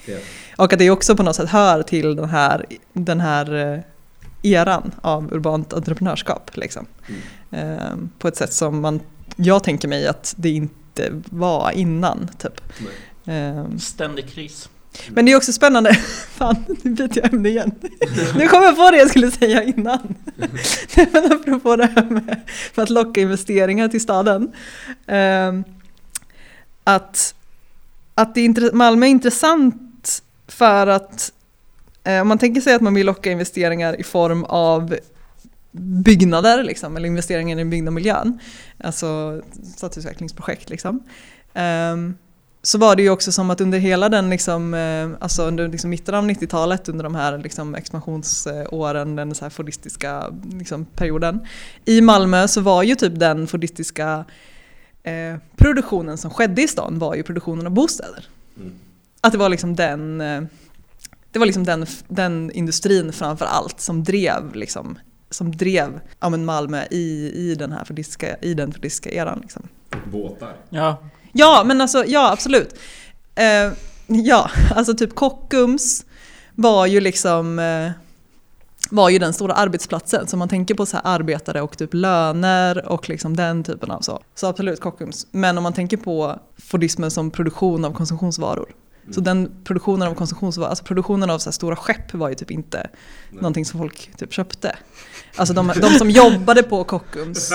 Och att det också på något sätt hör till den här, den här eran av urbant entreprenörskap. Liksom. Eh, på ett sätt som man, jag tänker mig att det inte var innan. Typ. Eh, Ständig kris. men det är också spännande, fan nu byter jag ämne igen. Nu kom jag på det jag skulle säga innan. Men apropå det här med, med att locka investeringar till staden. Ehm, att, att det är Malmö är intressant för att eh, om man tänker sig att man vill locka investeringar i form av byggnader liksom, eller investeringar i byggda miljön, alltså stadsutvecklingsprojekt liksom. Ehm, så var det ju också som att under hela den, liksom, eh, alltså under liksom mitten av 90-talet, under de här liksom expansionsåren, den så här fordistiska liksom, perioden, i Malmö så var ju typ den fordistiska eh, produktionen som skedde i stan var ju produktionen av bostäder. Att det var liksom den, eh, det var liksom den, den industrin framför allt som drev liksom, som drev ja, men Malmö i, i den här fordistiska, i den fordistiska eran. Liksom. Båtar. Ja, Ja, men alltså ja absolut. Eh, ja, alltså typ Kockums var ju liksom eh, var ju den stora arbetsplatsen. Så man tänker på så här arbetare och typ löner och liksom den typen av så. Så absolut Kockums. Men om man tänker på Fordismen som produktion av konsumtionsvaror. Så den produktionen av konsumtionsvaror, alltså produktionen av så här stora skepp var ju typ inte någonting som folk typ köpte. Alltså de, de som jobbade på Kockums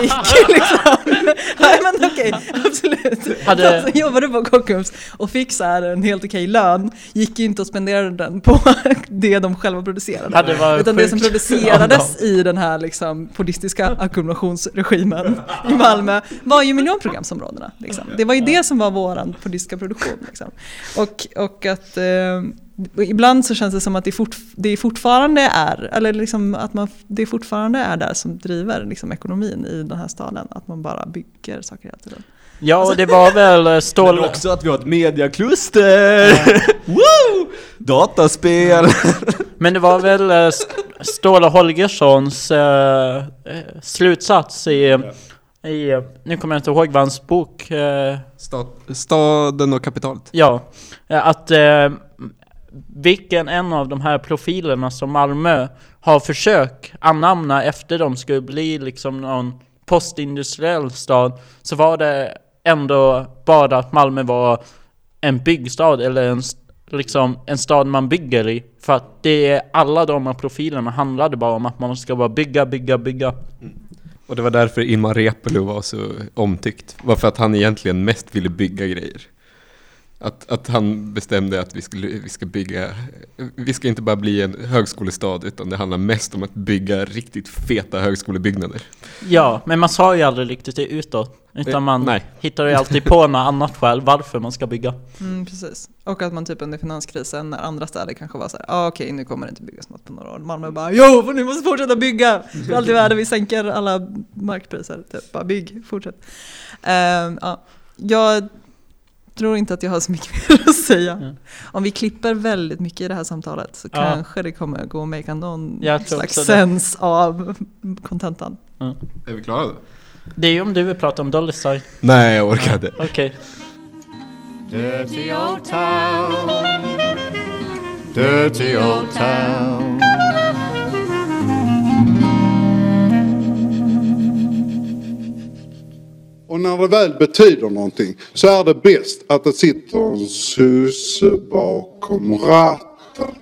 fick liksom, nej men okej, absolut. Hade- De som jobbade på Kockums och fick så här en helt okej lön gick ju inte och spenderade den på det de själva producerade. hade varit Utan det som producerades i den här liksom fordistiska ackumulationsregimen i Malmö var ju miljonprogramsområdena. Liksom. Det var ju det som var våran fordistiska produktion. Liksom. Och, och att eh, ibland så känns det som att det, fort, det fortfarande är, eller liksom att man, det fortfarande är där som driver liksom ekonomin i den här staden. Att man bara bygger saker hela tiden. Ja, och det var väl eh, Men stål... också att vi har ett mediakluster! Woo! Dataspel! Men det var väl eh, St- Ståle Holgerssons eh, eh, slutsats i, i, nu kommer jag inte ihåg vad hans bok, eh, Stat, staden och kapitalet. ja, eh, att eh, vilken en av de här profilerna som Malmö har försökt anamna efter de skulle bli liksom någon postindustriell stad, så var det ändå bara att Malmö var en byggstad eller en, liksom en stad man bygger i. För att det är alla de här profilerna handlade bara om att man ska bara bygga, bygga, bygga. Och det var därför Ilmar Reepalu var så omtyckt. Var för att han egentligen mest ville bygga grejer. Att, att han bestämde att vi, skulle, vi ska bygga, vi ska inte bara bli en högskolestad utan det handlar mest om att bygga riktigt feta högskolebyggnader. Ja, men man sa ju aldrig riktigt det utåt. Utan man nej. hittar ju alltid på något annat skäl varför man ska bygga. Mm, precis. Och att man typ under finanskrisen när andra städer kanske var så här, ah, okej nu kommer det inte byggas något på några år. Malmö bara, jo ni måste fortsätta bygga! För allt i världen, vi sänker alla markpriser. Typ, bara bygg, fortsätt. Ehm, ja. Jag tror inte att jag har så mycket mer att säga. Ja. Om vi klipper väldigt mycket i det här samtalet så Ja. kanske det kommer gå att make någon Jag slags sens av kontentan. Är vi klara då? Det är ju om du vill prata om Dolly. Nej, jag orkar inte. Okej. Dirty old town. Dirty old town. Och när det väl betyder någonting så är det bäst att det sitter en susse bakom ratten.